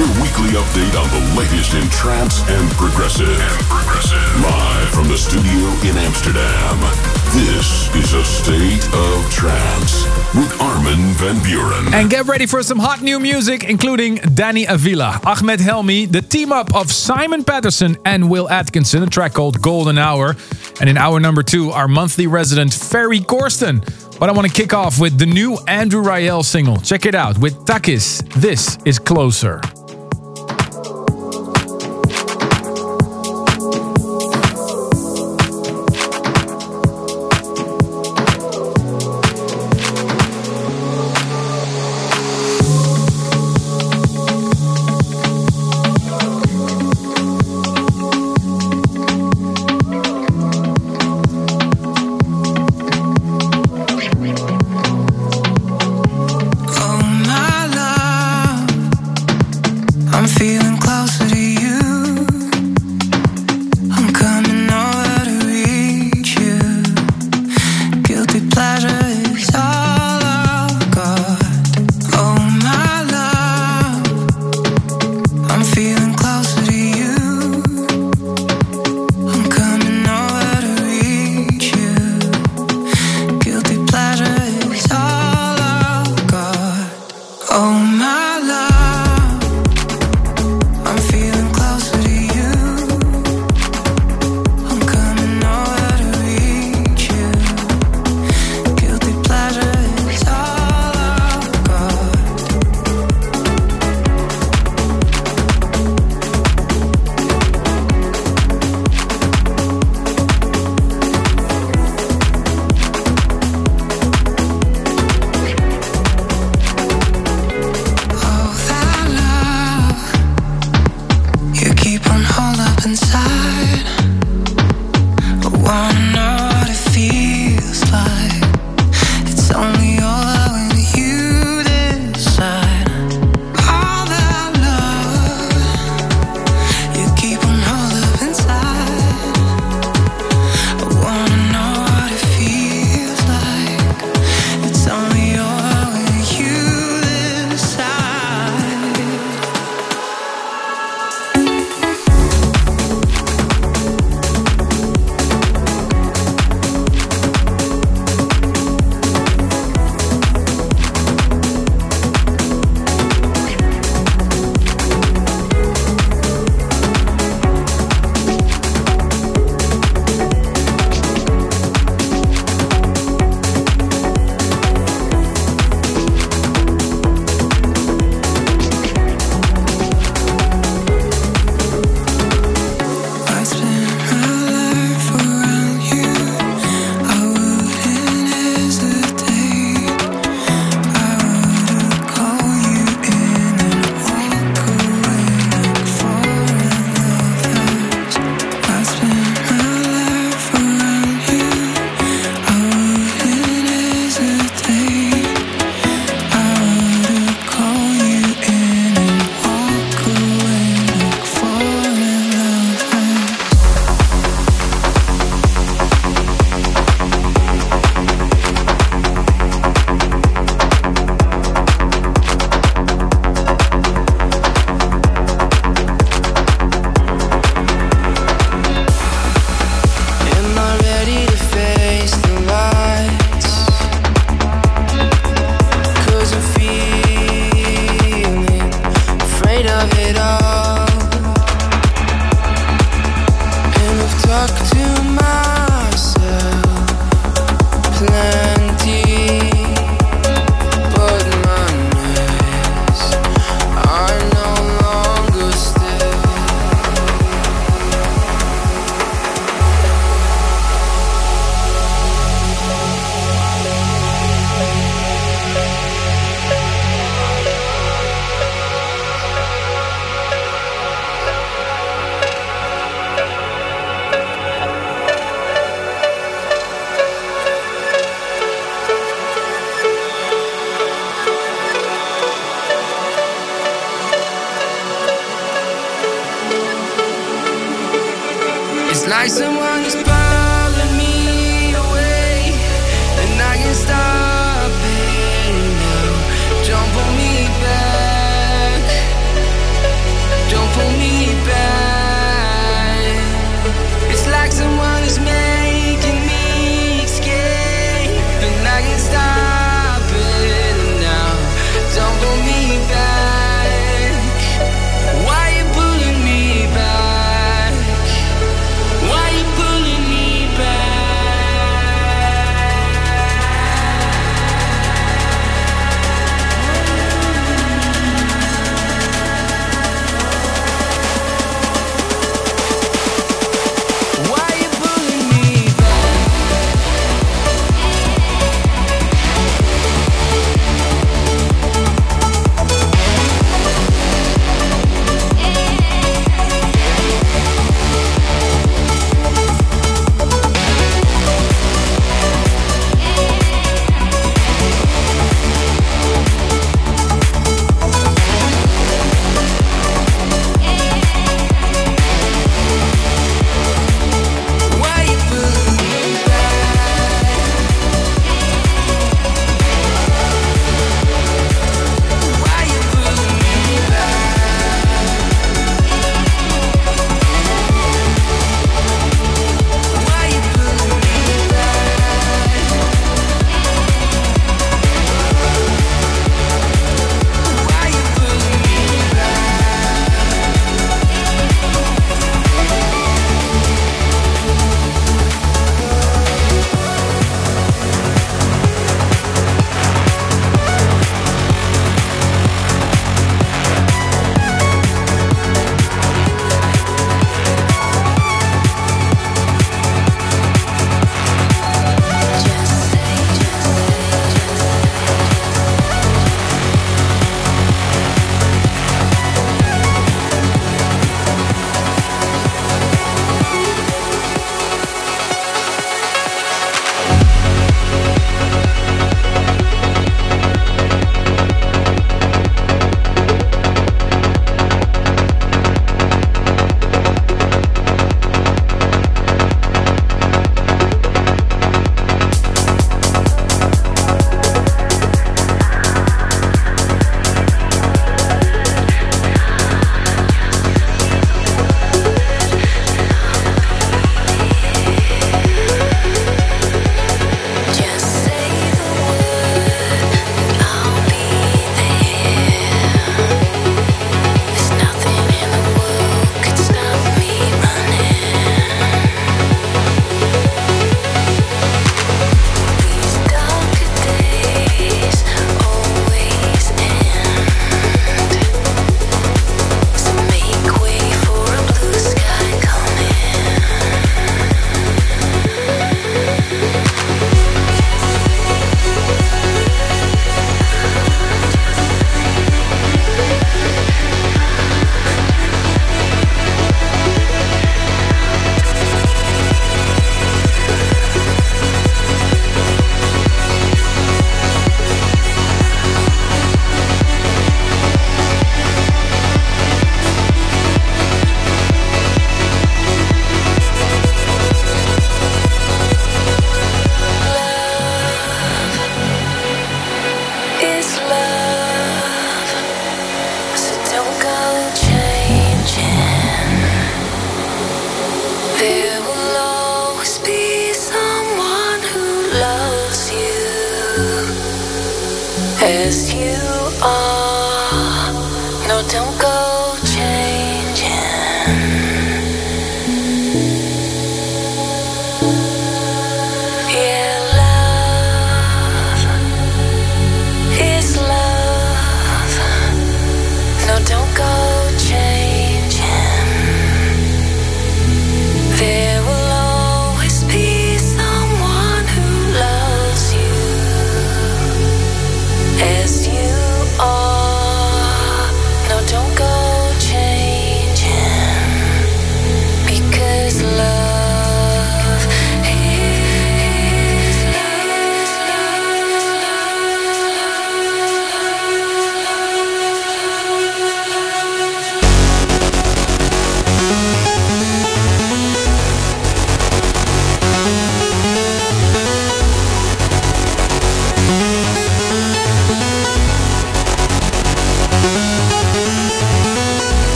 Your weekly update on the latest in trance and progressive. And progressive. Live from the studio in Amsterdam. This is a state of trance with Armin van Buuren. And get ready for some hot new music, including Danny Avila, Ahmed Helmi, the team up of Simon Patterson and Will Atkinson, a track called Golden Hour. And in hour number two, our monthly resident Ferry Corsten. But I want to kick off with the new Andrew Rayel single. Check it out with Takis. This is Closer.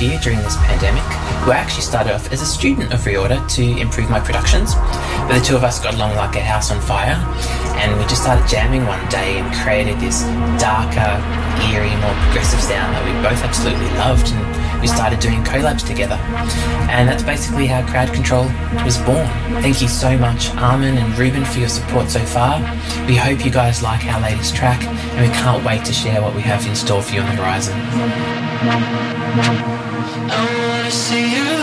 Year during this pandemic, where I actually started off as a student of Reorder to improve my productions. But the two of us got along like a house on fire, and we just started jamming one day and created this darker, eerie, more progressive sound that we both absolutely loved, and we started doing collabs together. And that's basically how Crowd Control was born. Thank you so much, Armin and Ruben, for your support so far. We hope you guys like our latest track, and we can't wait to share what we have in store for you on the horizon. I wanna see you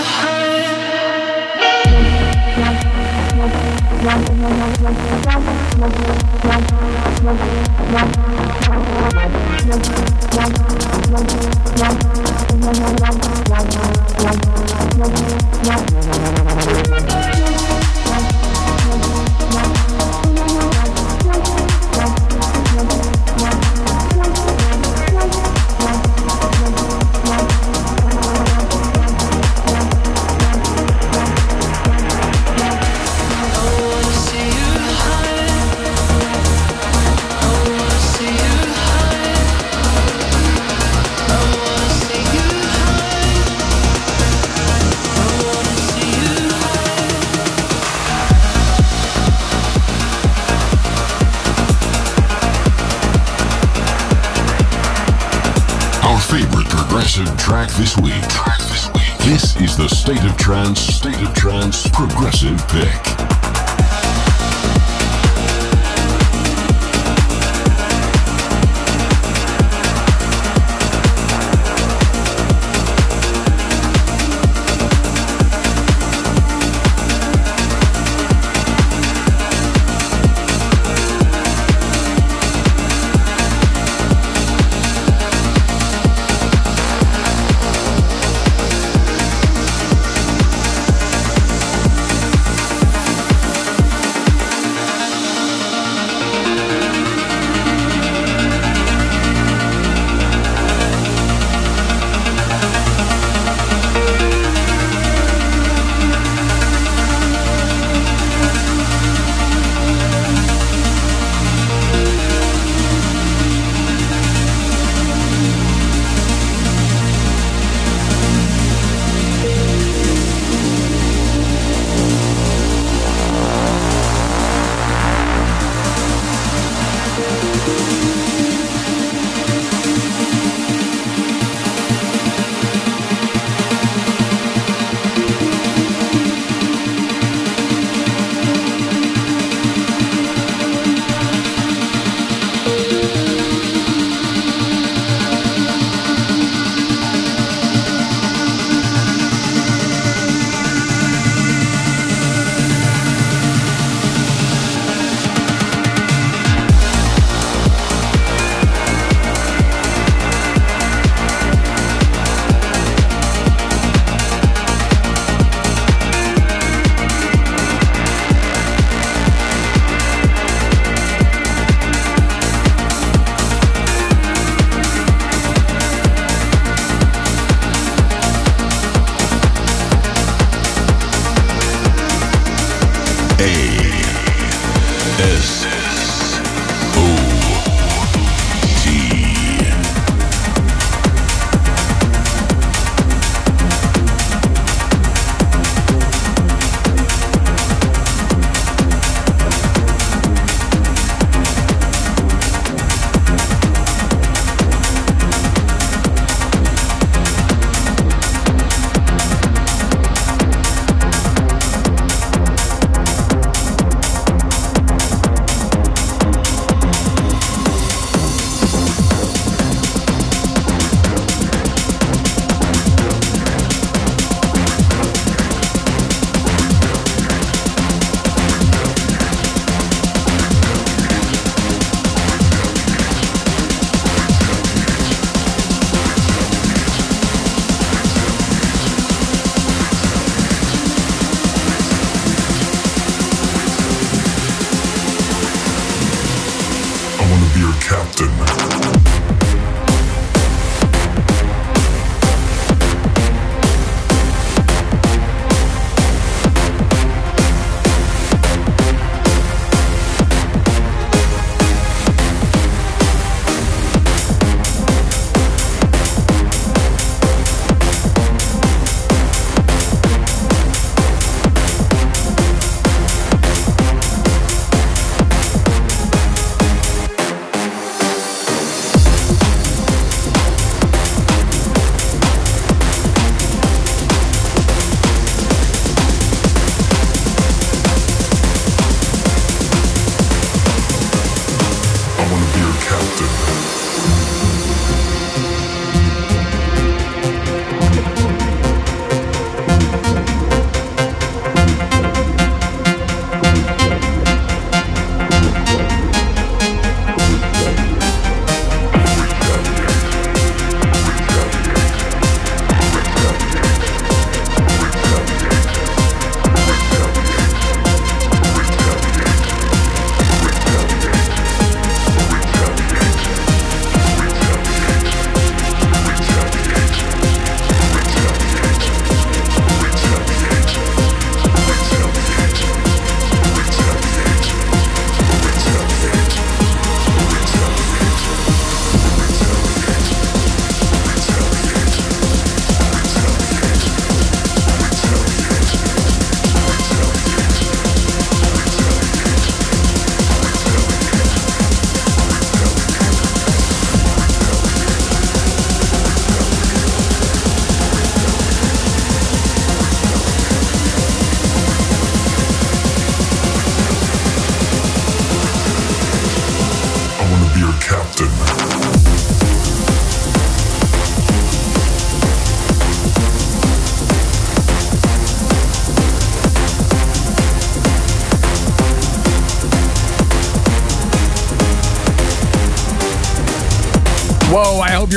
track this week. This is the State of Trance, State of Trance Progressive Pick.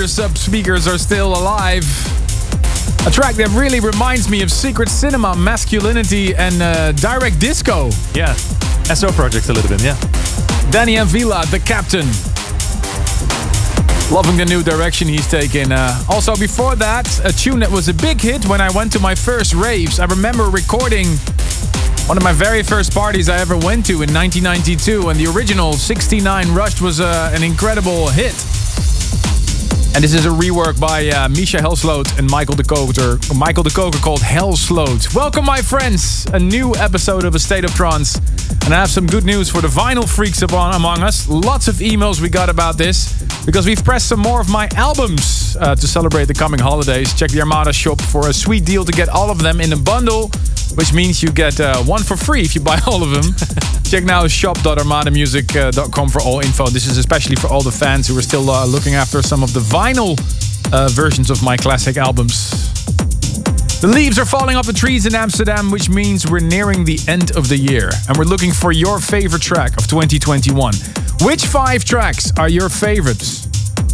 Your sub speakers are still alive. A track that really reminds me of secret cinema, masculinity, and uh, direct disco. Yeah. SO projects a little bit, yeah. Danny Avila, the captain. Loving the new direction he's taking. Uh, also, before that, a tune that was a big hit when I went to my first raves. I remember recording one of my very first parties I ever went to in 1992, and the original 69 Rush was uh, an incredible hit. And this is a rework by uh, Misha Helsloot and Michael de Koker, Michael de Koker called Helsloot. Welcome, my friends. A new episode of A State of Trance. And I have some good news for the vinyl freaks among us. Lots of emails we got about this because we've pressed some more of my albums uh, to celebrate the coming holidays. Check the Armada shop for a sweet deal to get all of them in a bundle, which means you get uh, one for free if you buy all of them. Check now shop.armadamusic.com for all info. This is especially for all the fans who are still uh, looking after some of the vinyl uh, versions of my classic albums. The leaves are falling off the trees in Amsterdam, which means we're nearing the end of the year. And we're looking for your favorite track of 2021. Which five tracks are your favorites?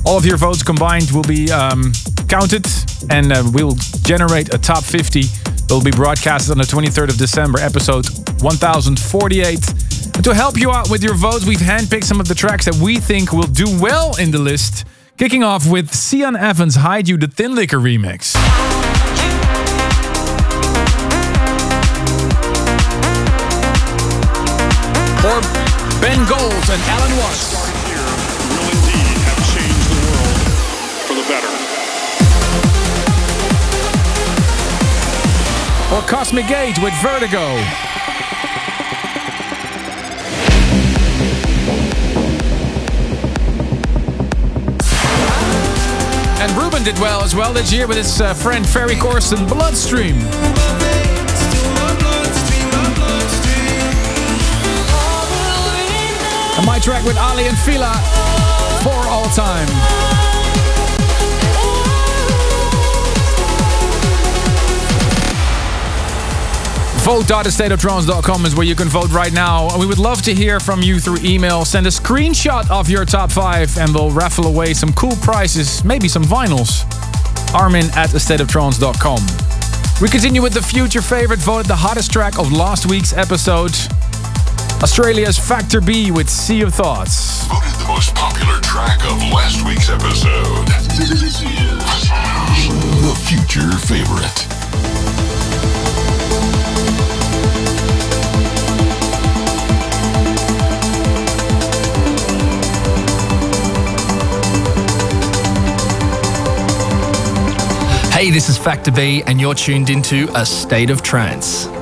All of your votes combined will be um, counted and uh, we'll generate a top 50 that will be broadcasted on the 23rd of December, episode 1048. To help you out with your votes, we've handpicked some of the tracks that we think will do well in the list. Kicking off with Sian Evans' Hide You the Tinlicker remix. Or Ben Gold and Alan Watts. here will indeed have changed the world for the better. Or Cosmic Gate with Vertigo. Did well as well this year with his uh, friend Ferry Corsten, Bloodstream. And my track with Aly and Fila for all time. Vote.astateoftrance.com is where you can vote right now. And we would love to hear from you through email. Send a screenshot of your top five and we'll raffle away some cool prizes, maybe some vinyls. Armin at astateoftrance.com. We continue with the future favorite voted the hottest track of last week's episode. Australia's Factor B with Sea of Thoughts. Voted the most popular track of last week's episode. This is the future favorite. Hey, this is Factor B, and you're tuned into A State of Trance.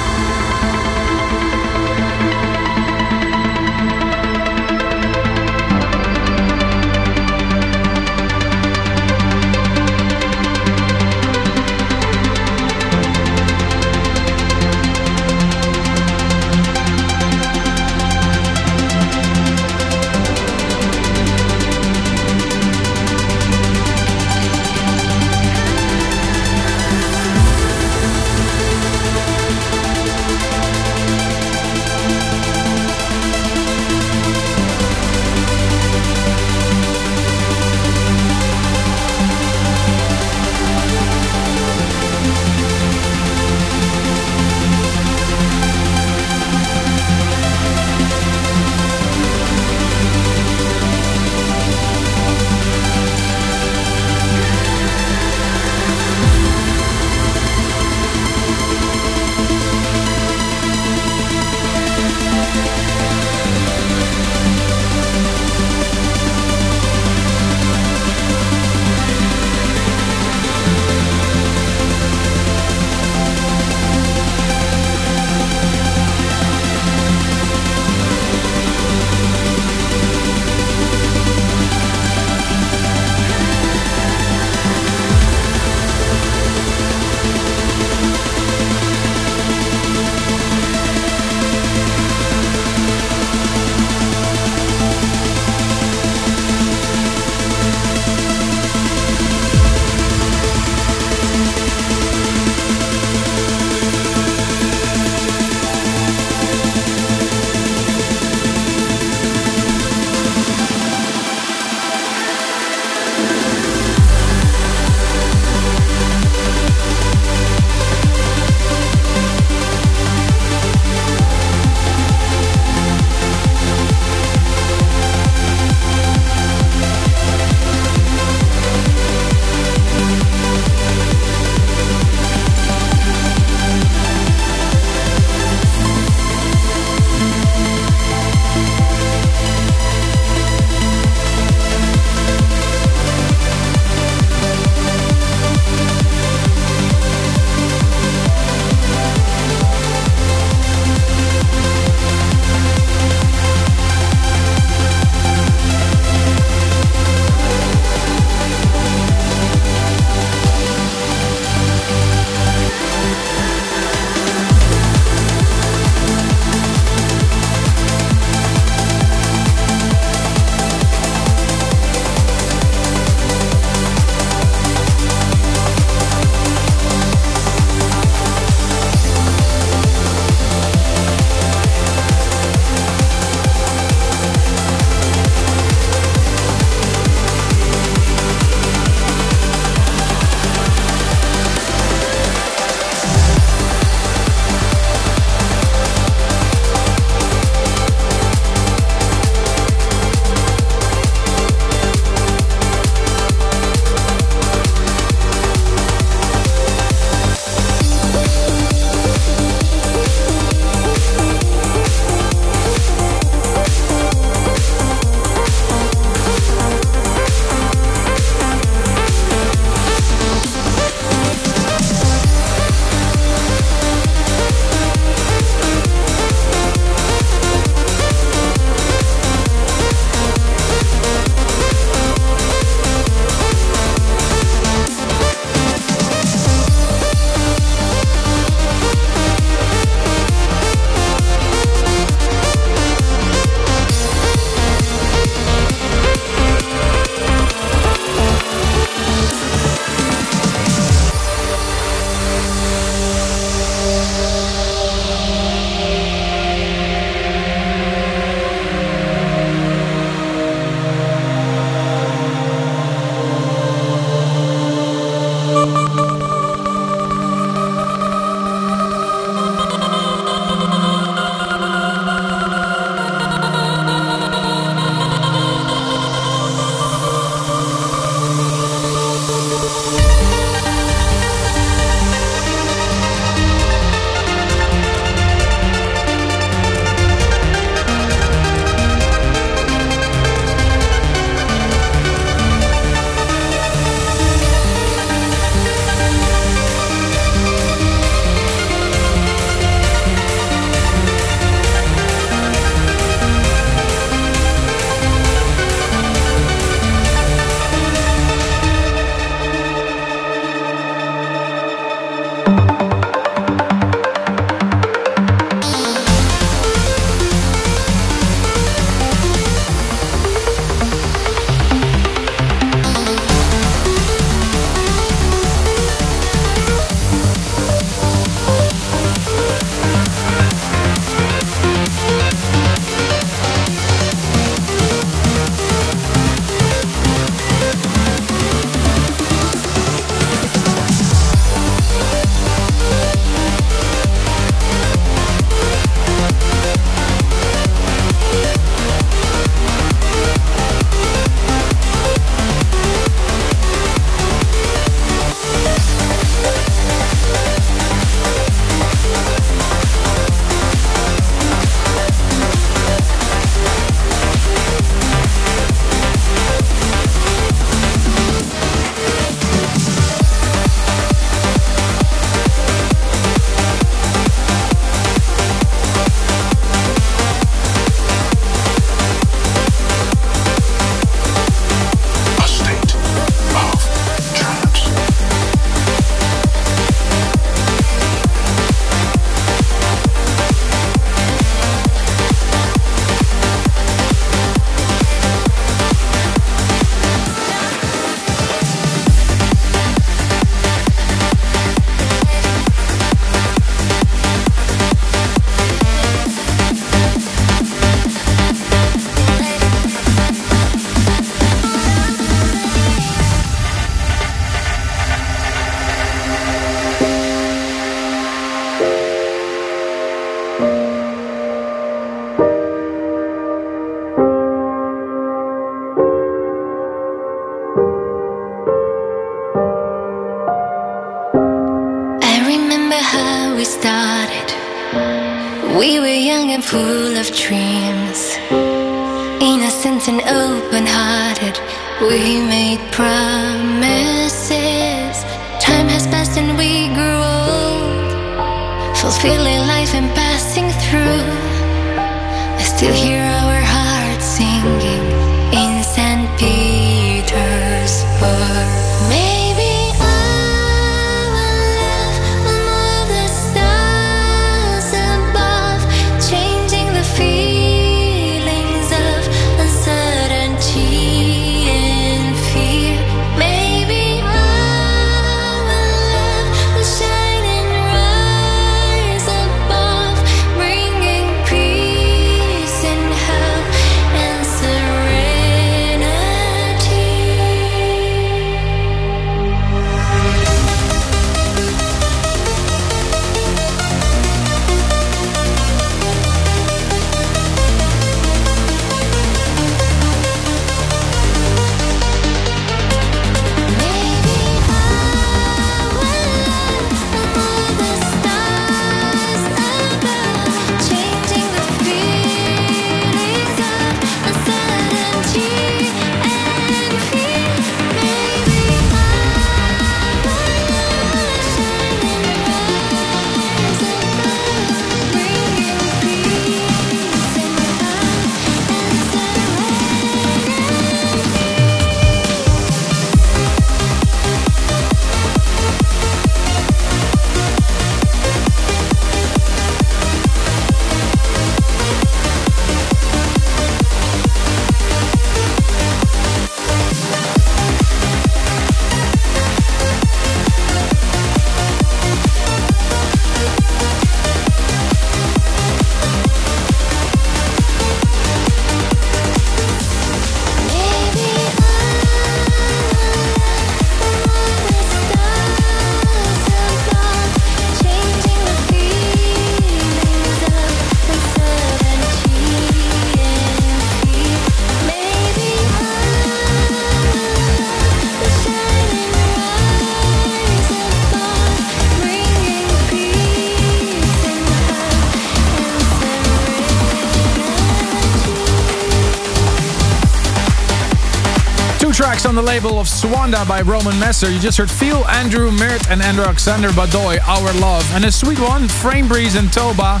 Label of Suanda by Roman Messer. You just heard Feel, Andrew Mert, and Andrew Alexander Badoy, Our Love. And a sweet one, Frainbreeze and Toba,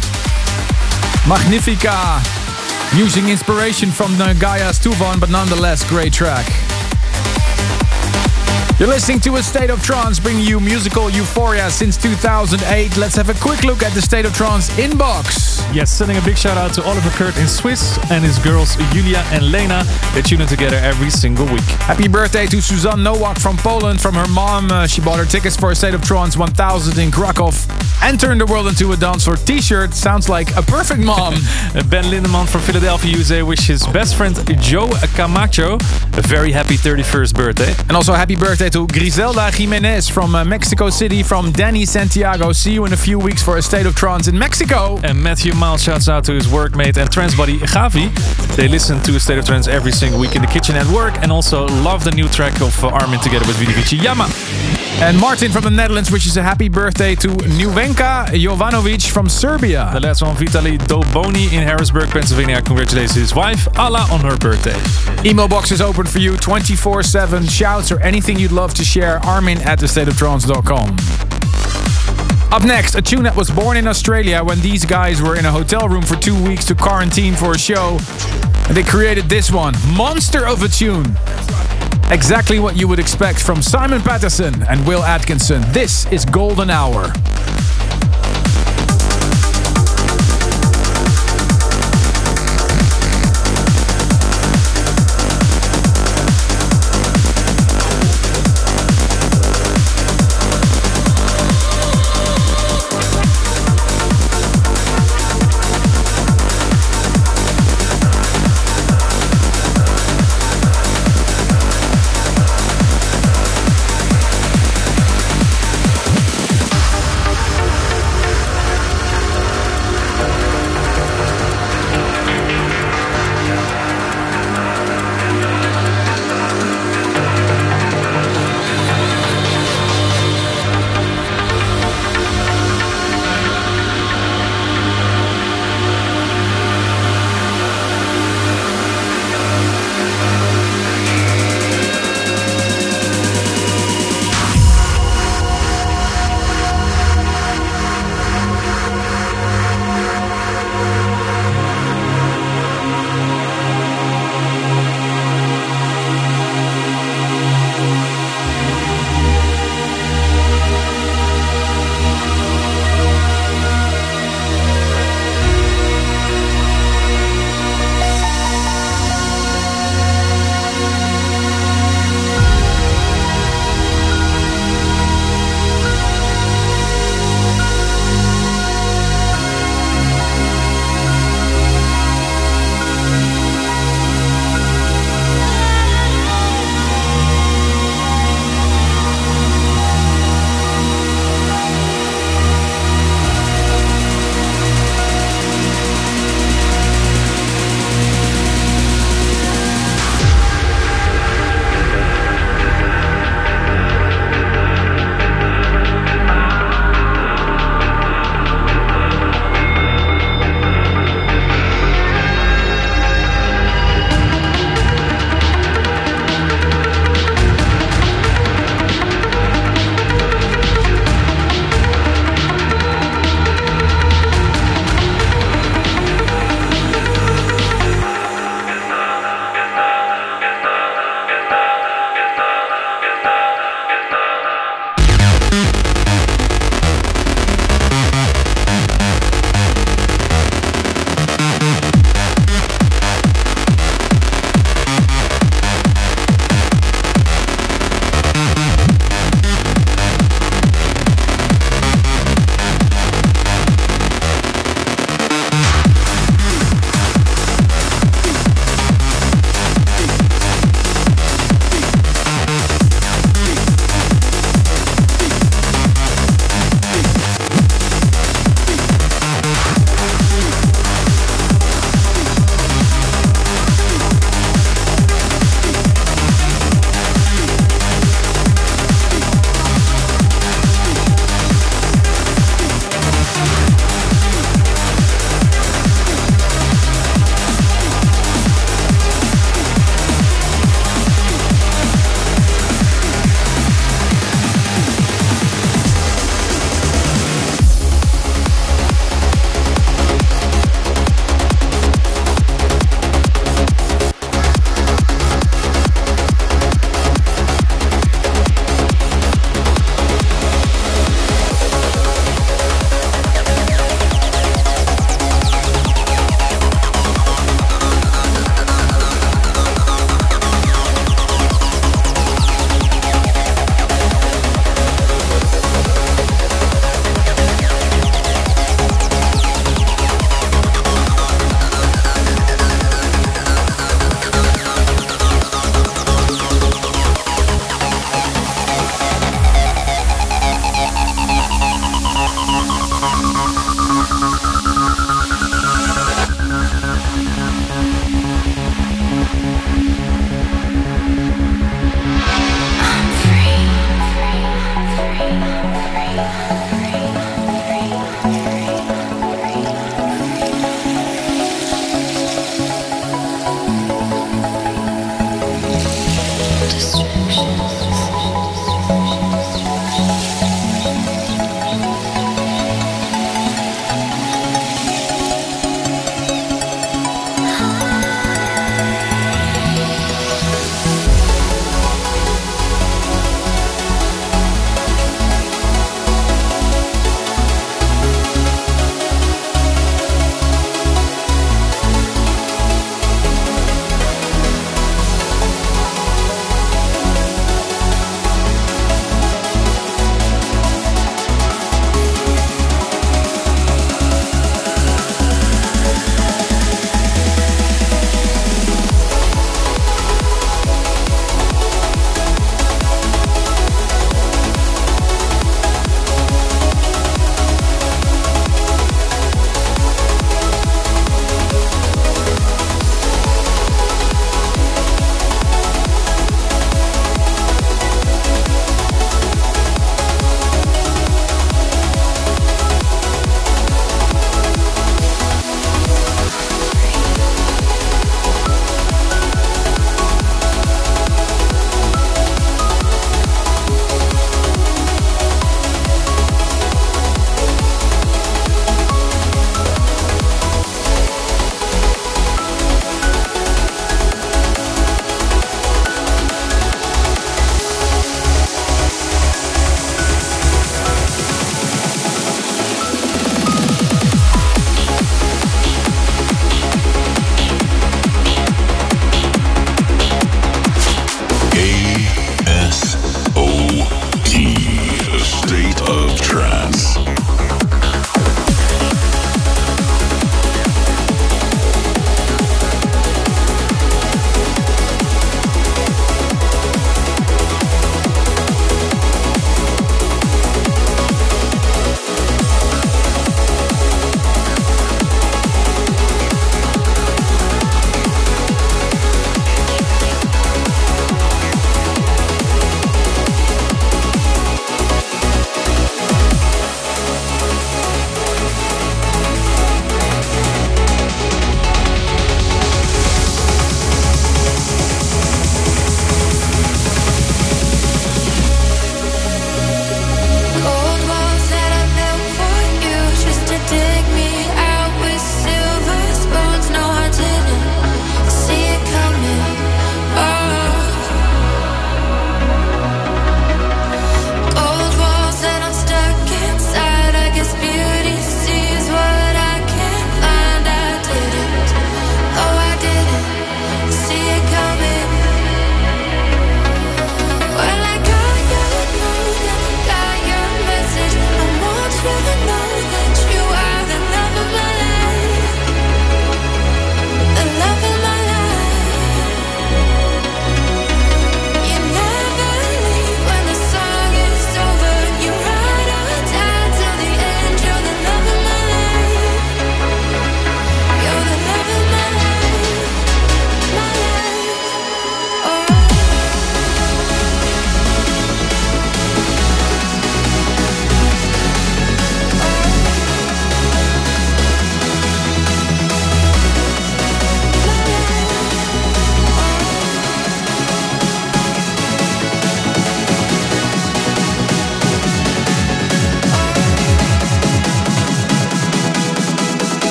Magnifica. Using inspiration from the Gaia's Tuvan, but nonetheless, great track. You're listening to A State of Trance, bringing you musical euphoria since 2008. Let's have a quick look at the State of Trance inbox. Yes, sending a big shout out to Oliver Kurt in Swiss and his girls Julia and Lena. They tune in together every single week. Happy birthday to Suzanne Nowak from Poland. From her mom, uh, she bought her tickets for a State of Trance 1000 in Krakow and turned the world into a dance floor t-shirt. Sounds like a perfect mom. ben Lindemann from Philadelphia, USA, wish his best friend Joe Camacho a very happy 31st birthday. And also happy birthday to Griselda Jimenez from uh, Mexico City, from Danny Santiago. See you in a few weeks for a State of Trance in Mexico. And Matthew Miles shouts out to his workmate and trance buddy Gavi. They listen to a State of Trance every single week in the kitchen at work and also love the new track of uh, Armin together with Vini Vici Yama. And Martin from the Netherlands wishes a happy birthday to Nuvenka Jovanovic from Serbia. The last one, Vitaly Doboni in Harrisburg, Pennsylvania, congratulates his wife, Ala, on her birthday. Email box is open for you 24 7. Shouts or anything you'd love to share. Armin at thestateoftrance.com. Up next, a tune that was born in Australia when these guys were in a hotel room for two weeks to quarantine for a show. And they created this one Monster of a Tune. Exactly what you would expect from Simon Patterson and Will Atkinson. This is Golden Hour.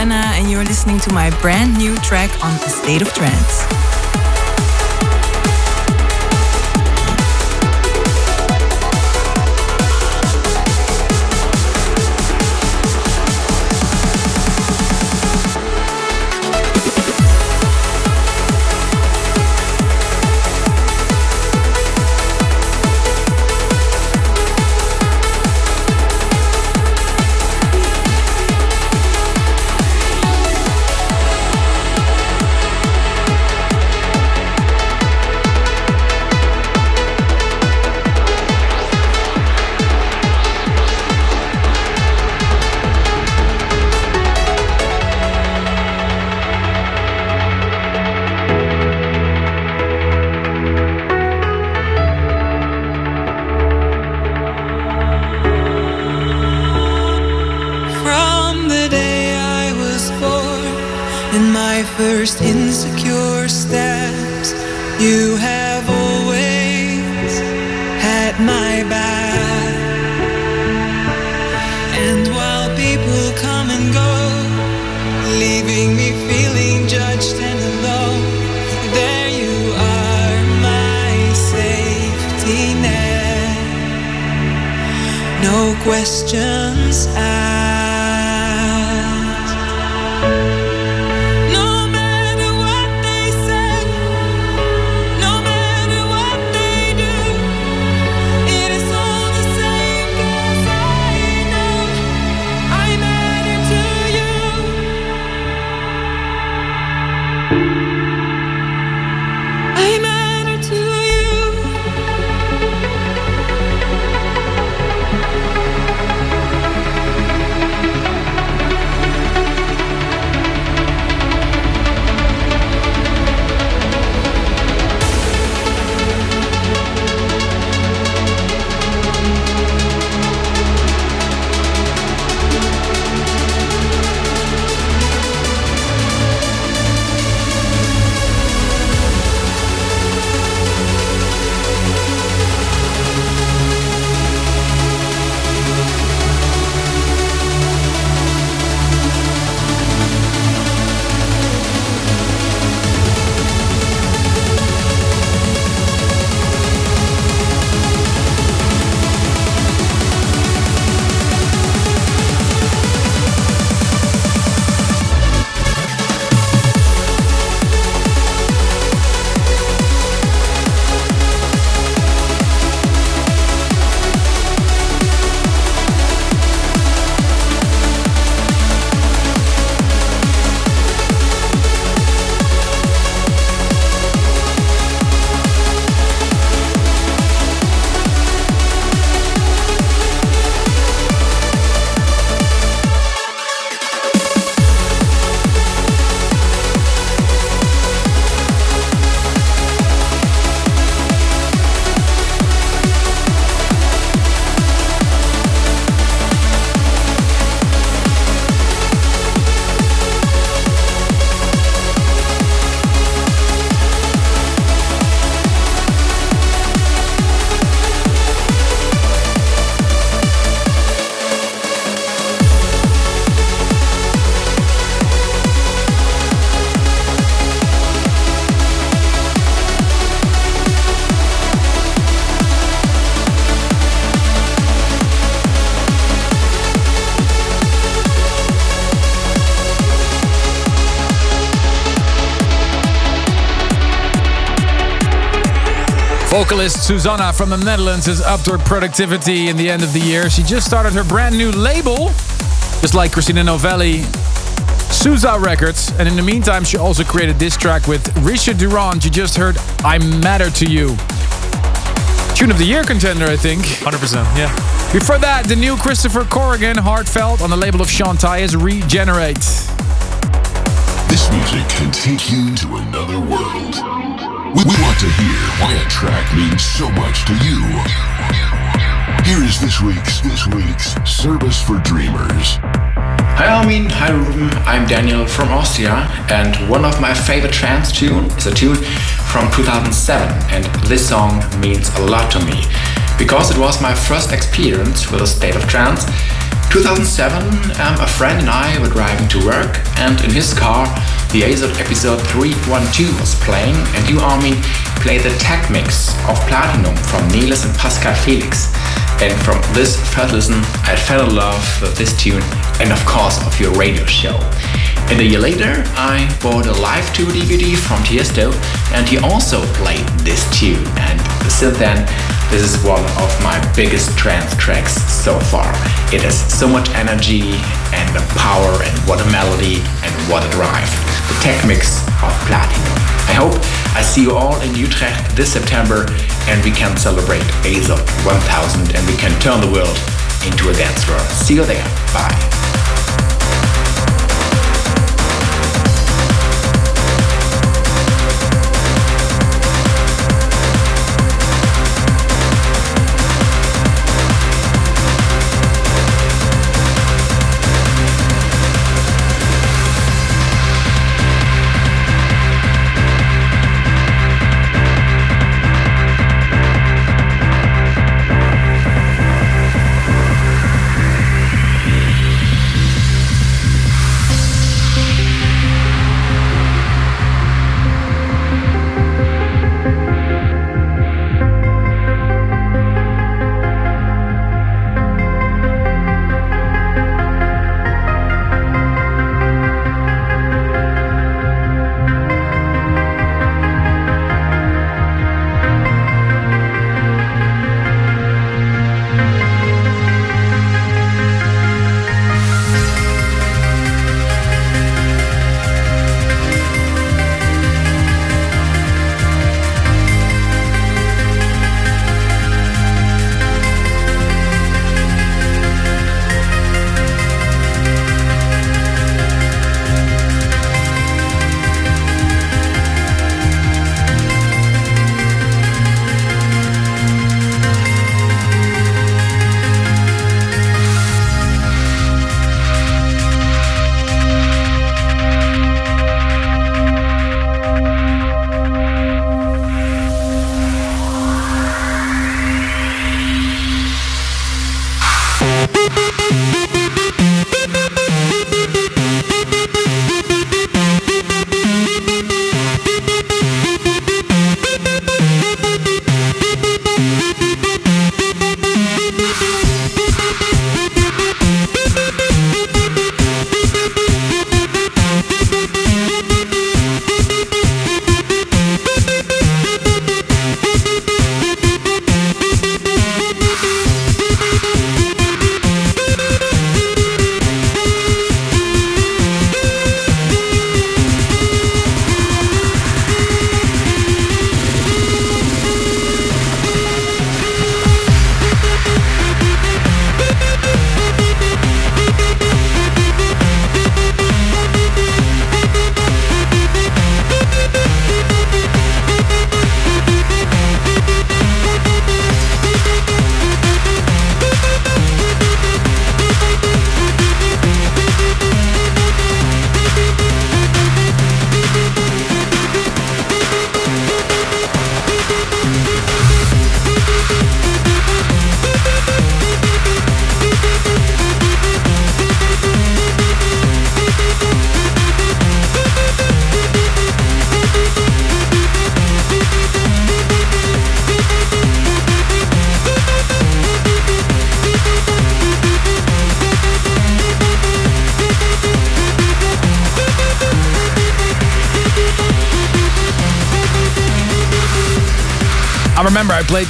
Susana, and you're listening to my brand new track on The State of Trance. Vocalist Susana from the Netherlands is upped her productivity in the end of the year. She just started her brand new label, just like Christina Novelli, Sousa Records. And in the meantime, she also created this track with Richard Durand. You just heard I Matter to You. Tune of the Year contender, I think. 100%, yeah. Before that, the new Christopher Corrigan, Heartfelt, on the label of Sean Tyas, Regenerate. This music can take you to another world. We, want to hear why a track means so much to you. Here is this week's this week's Service for Dreamers. Hi Armin, hi Ruben, I'm Daniel from Austria and one of my favorite trance tune is a tune from 2007 and this song means a lot to me because it was my first experience with a state of trance 2007, um, a friend and I were driving to work, and in his car, the ASOT episode 312 was playing, and you, Armin, played the tech mix of Platinum from Niels and Pascal Felix. And from this first listen, I fell in love with this tune, and of course, of your radio show. And a year later, I bought a live tour DVD from Tiesto, and he also played this tune. And since then, this is one of my biggest trance tracks so far. It has so much energy and power, and what a melody, and what a drive. Tech mix of Platinum. I hope I see you all in Utrecht this September, and we can celebrate ASOT 1000, and we can turn the world into a dance floor. See you there. Bye.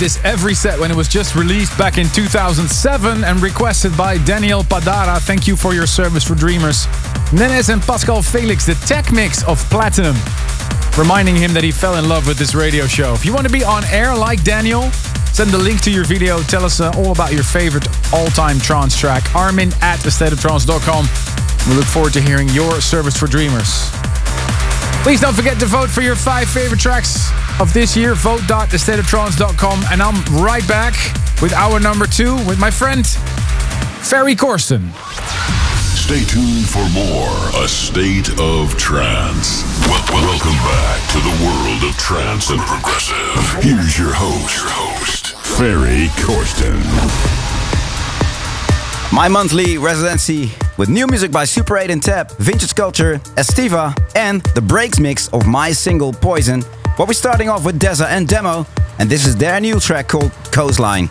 This every set when it was just released back in 2007 and requested by Daniel Padara. Thank you for your service for Dreamers. Nenes and Pascal Felix, the tech mix of Platinum, reminding him that he fell in love with this radio show. If you want to be on air like Daniel, send the link to your video. Tell us uh, all about your favorite all-time trance track. Armin at thestateoftrance.com. We look forward to hearing your service for Dreamers. Please don't forget to vote for your five favorite tracks of this year. Vote.thestateoftrance.com. And I'm right back with our number two with my friend, Ferry Corsten. Stay tuned for more A State of Trance. Wel- wel- welcome back to the world of trance and progressive. Here's your host, your host, Ferry Corsten. My monthly residency with new music by Super 8 and Tab, Vintage Culture, Estiva, and the breaks mix of my single Poison. But we're starting off with Deza and Demo, and this is their new track called Coastline.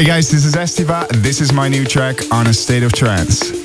Hi guys, this is Estiva. This is my new track on a state of trance.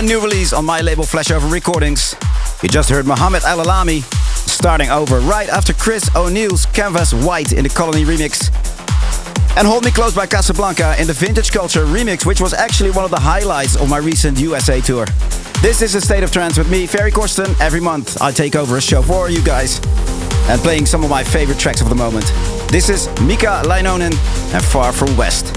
Brand new release on my label Flashover Recordings. You just heard Mohammed Al Alami starting over right after Chris O'Neill's Canvas White in the Colony remix. And Hold Me Close by Casablanca in the Vintage Culture remix, which was actually one of the highlights of my recent USA tour. This is a State of Trance with me, Ferry Corsten. Every month I take over a show for you guys and playing some of my favorite tracks of the moment. This is Mika Leinonen and Far From West.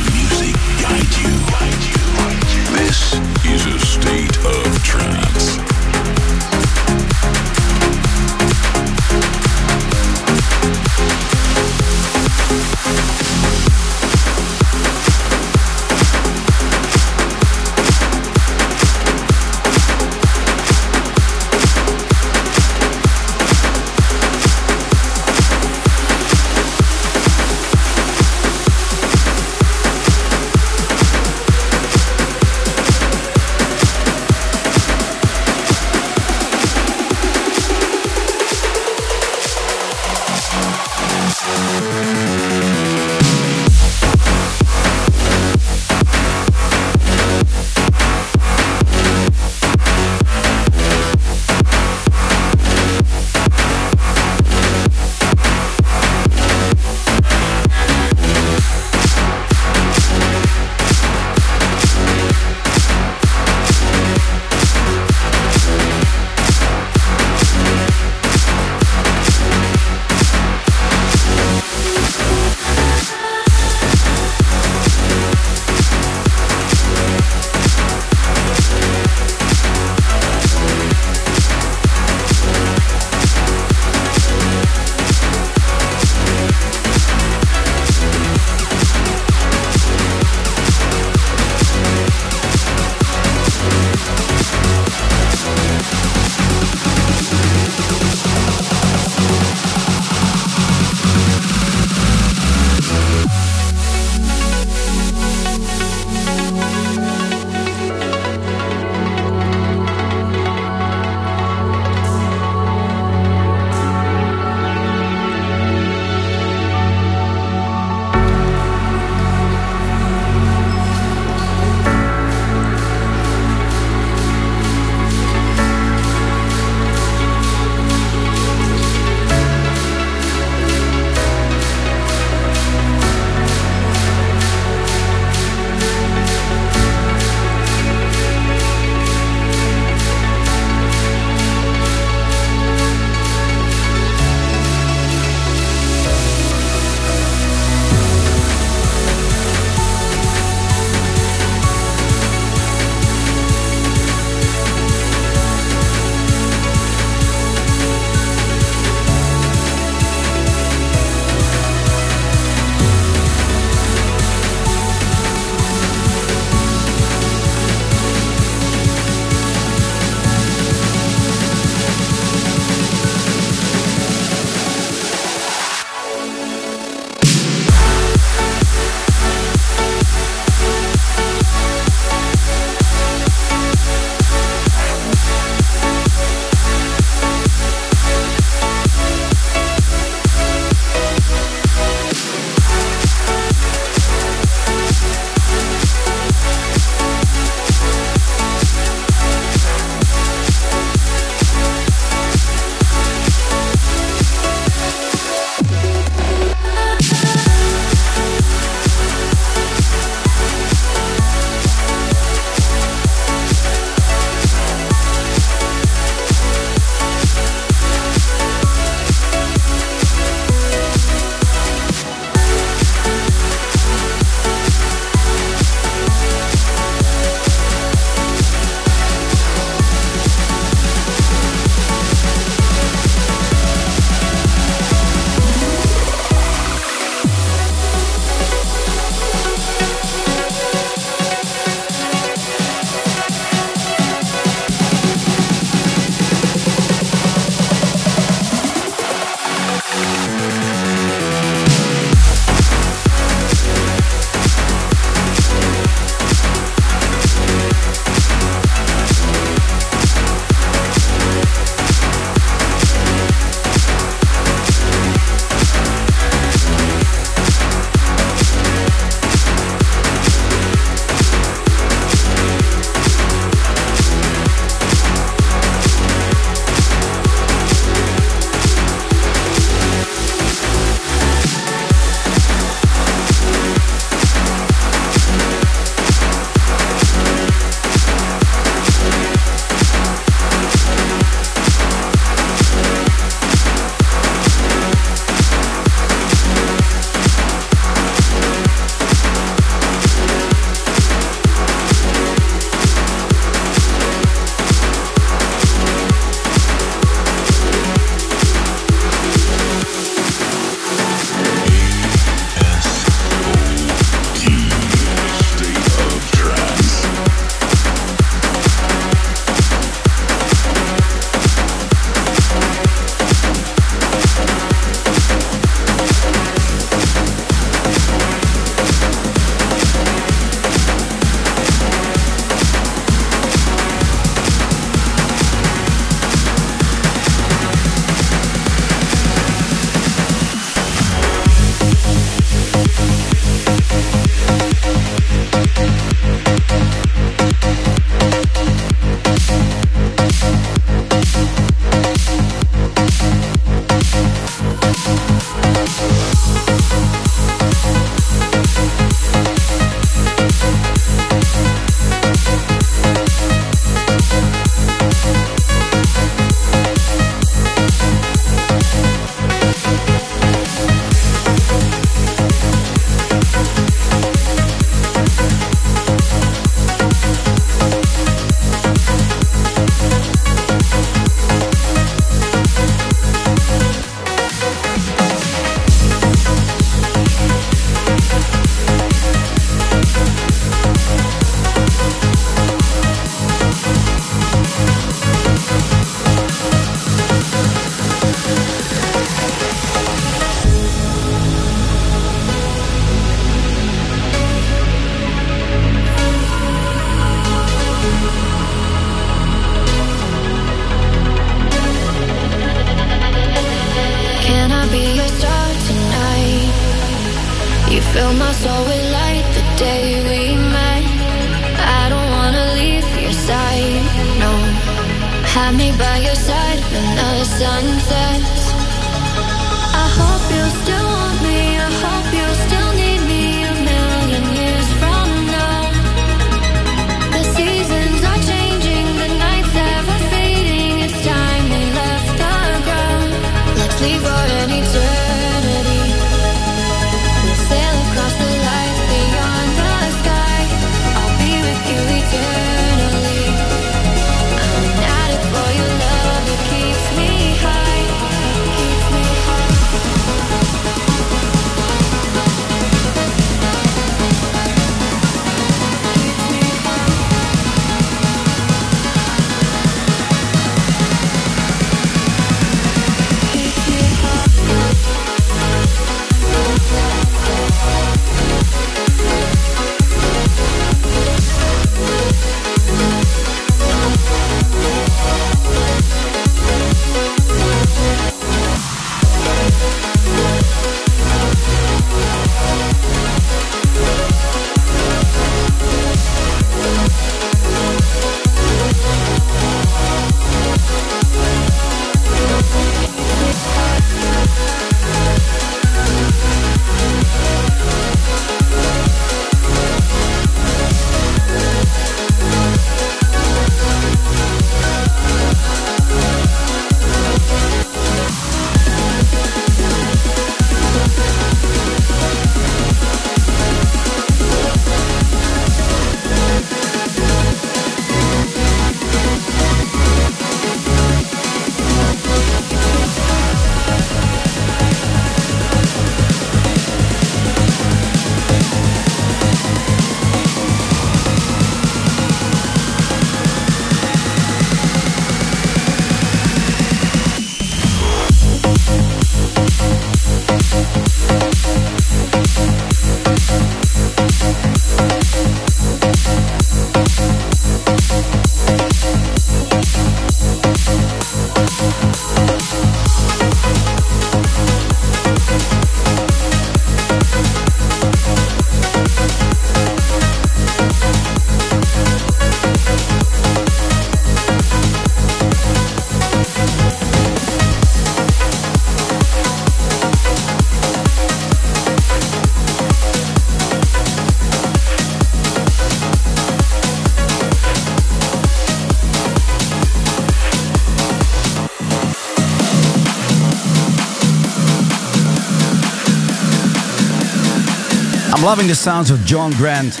Loving the sounds of John Grant.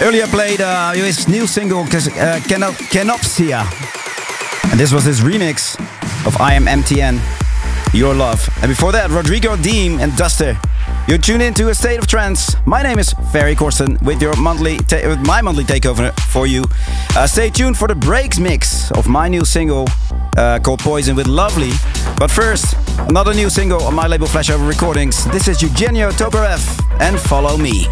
Earlier played uh, his new single, uh. And this was his remix of I Am MTN, Your Love. And before that, Rodrigo Deem and Duster. You're tuned into a state of trance. My name is Ferry Corsten with your monthly, with my monthly takeover for you. Uh, stay tuned for the breaks mix of my new single uh, called Poison with Lovely. But first, another new single on my label Flashover Recordings. This is Eugenio Tokarev and Follow Me.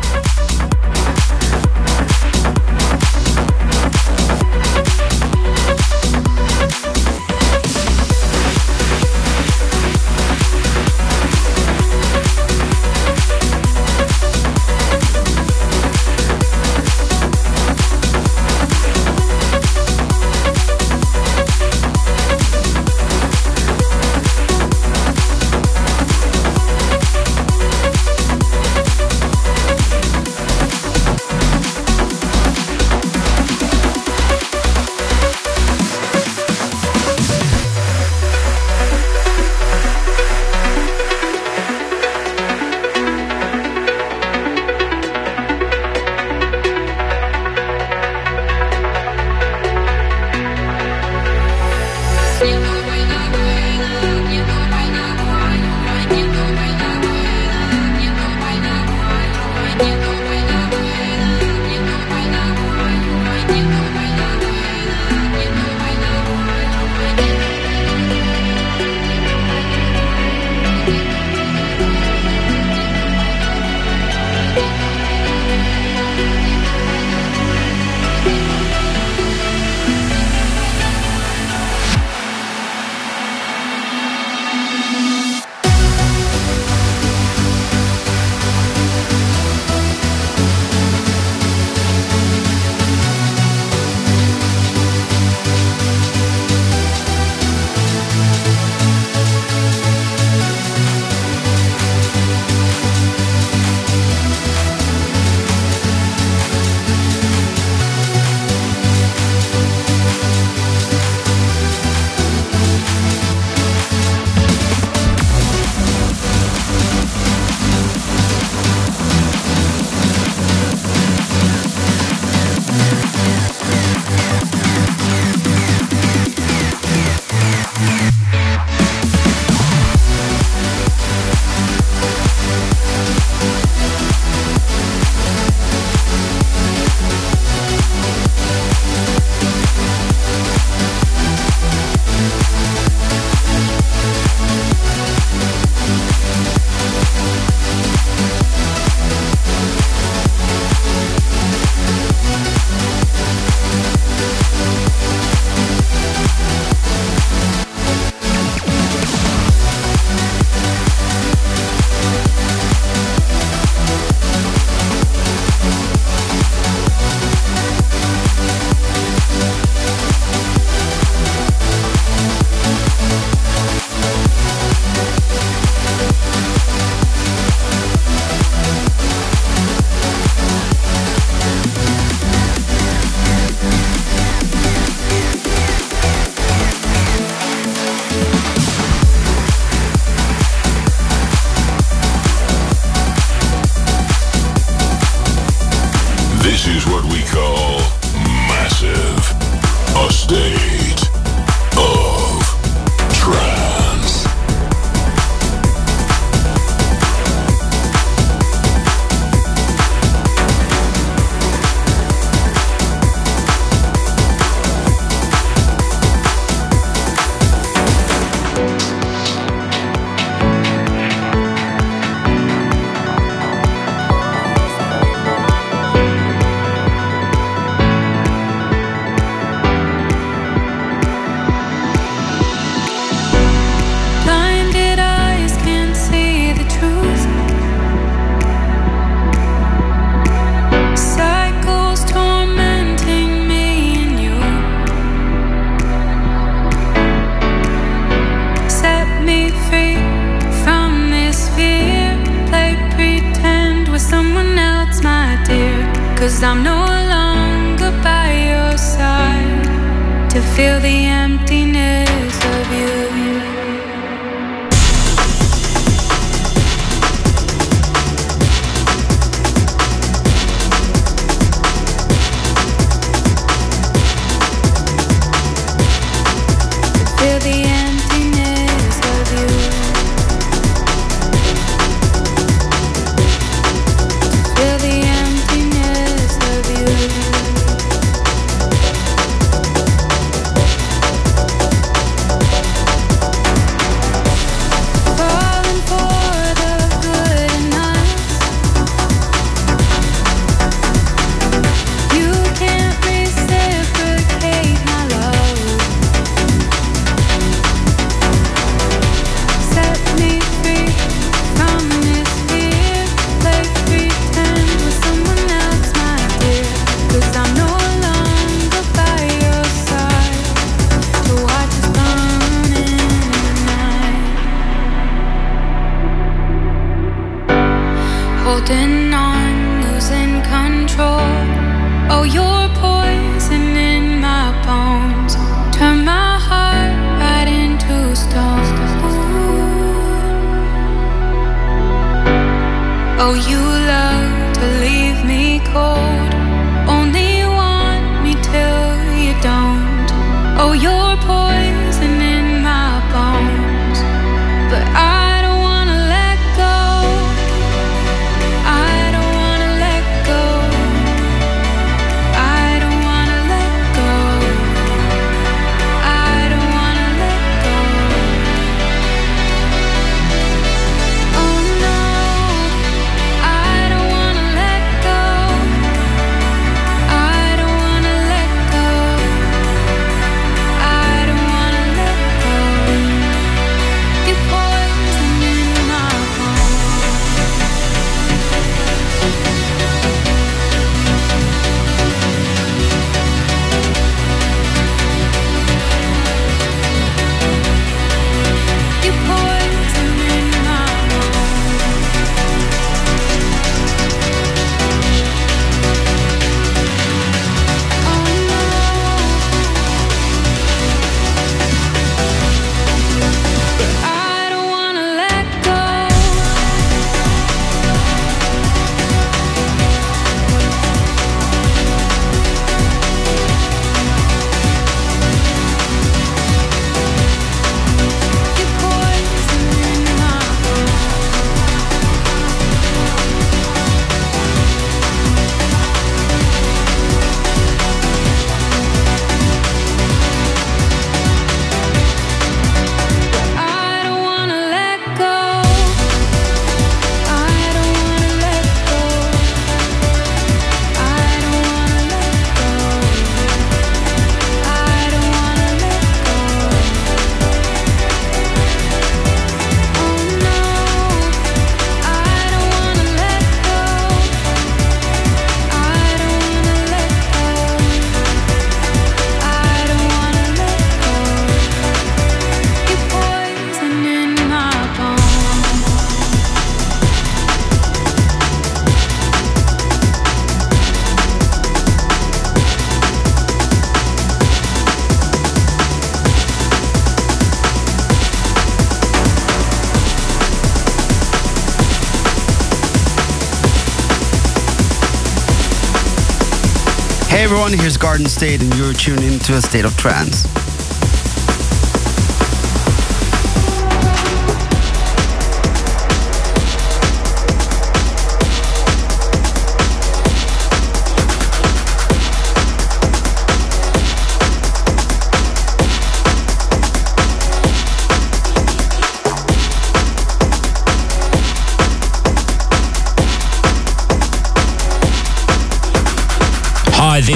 here's Garden State, and you're tuned into a state of trance.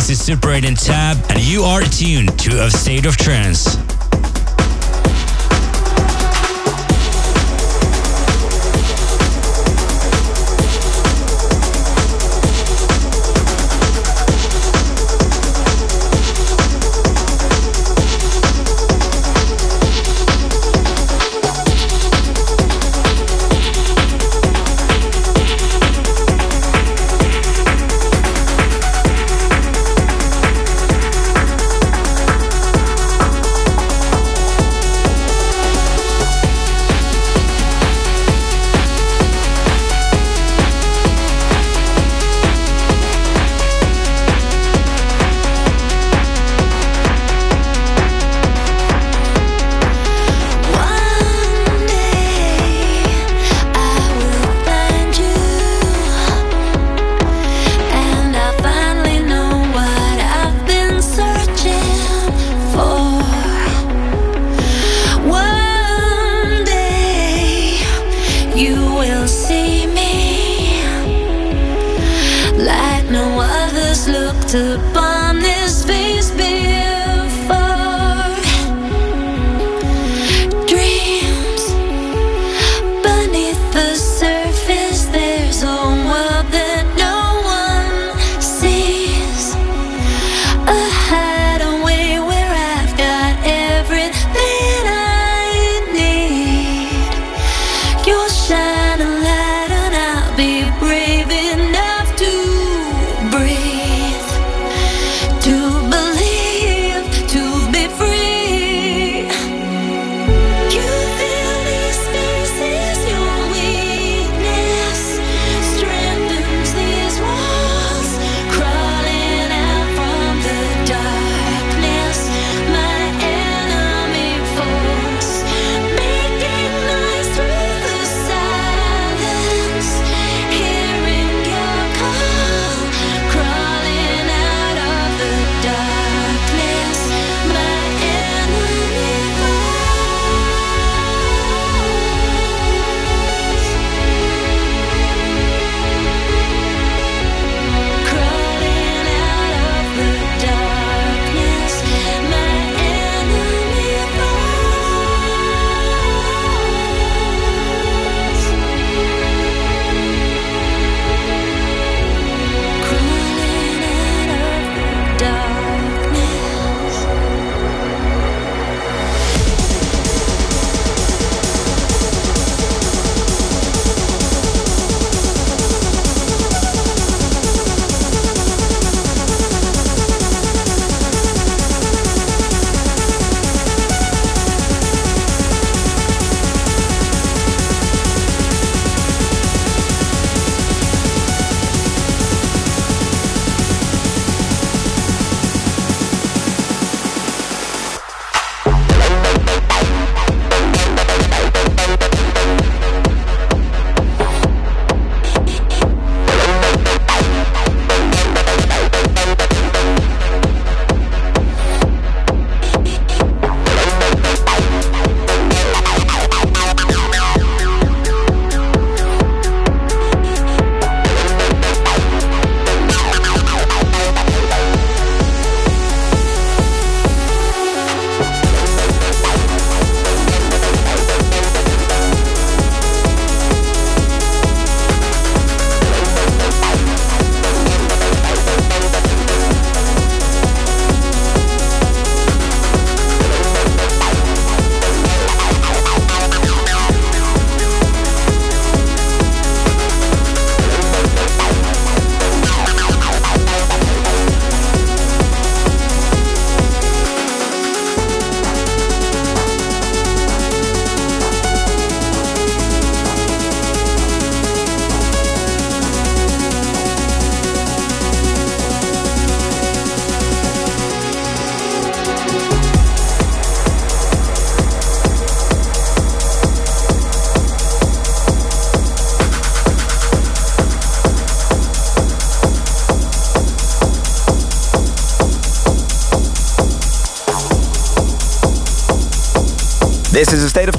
This is Super 8 and Tab, and you are tuned to A State of Trance.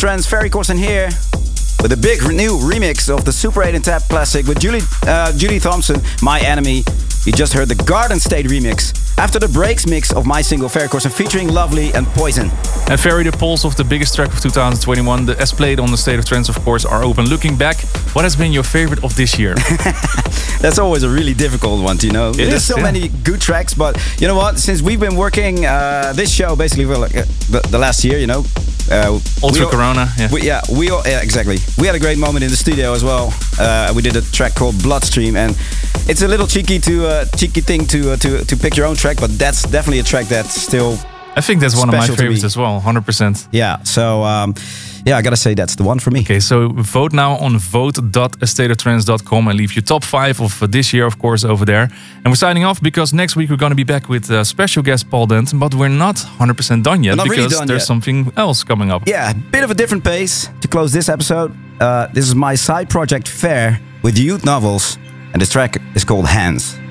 This is a State of Trance, Ferry Corsten here. With a big new remix of the Super 8 and Tab classic with Julie, uh, Julie Thompson, My Enemy. You just heard the Garden State remix. After the breaks mix of my single Ferry Corsten featuring Lovely and Poison. And Ferry, the polls of the biggest track of 2021, the, as played on the State of Trance, of course, are open. Looking back, what has been your favorite of this year? That's always a really difficult one, to, you know. It There's is, so yeah. many good tracks, but you know what? Since we've been working uh, this show basically for like, uh, the, the last year, you know. Uh, Ultra we Corona, yeah. We, yeah, we all, yeah, exactly. We had a great moment in the studio as well. Uh, we did a track called Bloodstream, and it's a little cheeky to uh, cheeky thing to uh, to to pick your own track, but that's definitely a track that's still. I think that's one of my favorites as well, 100%. Yeah, so um, yeah, I gotta say that's the one for me. Okay, so vote now on vote.astateoftrance.com and leave your top five of uh, this year, of course, over there. And we're signing off because next week we're going to be back with uh, special guest Paul Denton, but we're not 100% done yet because really done there's yet. something else coming up. Yeah, bit of a different pace to close this episode. Uh, this is my side project Fair with youth novels, and this track is called Hands.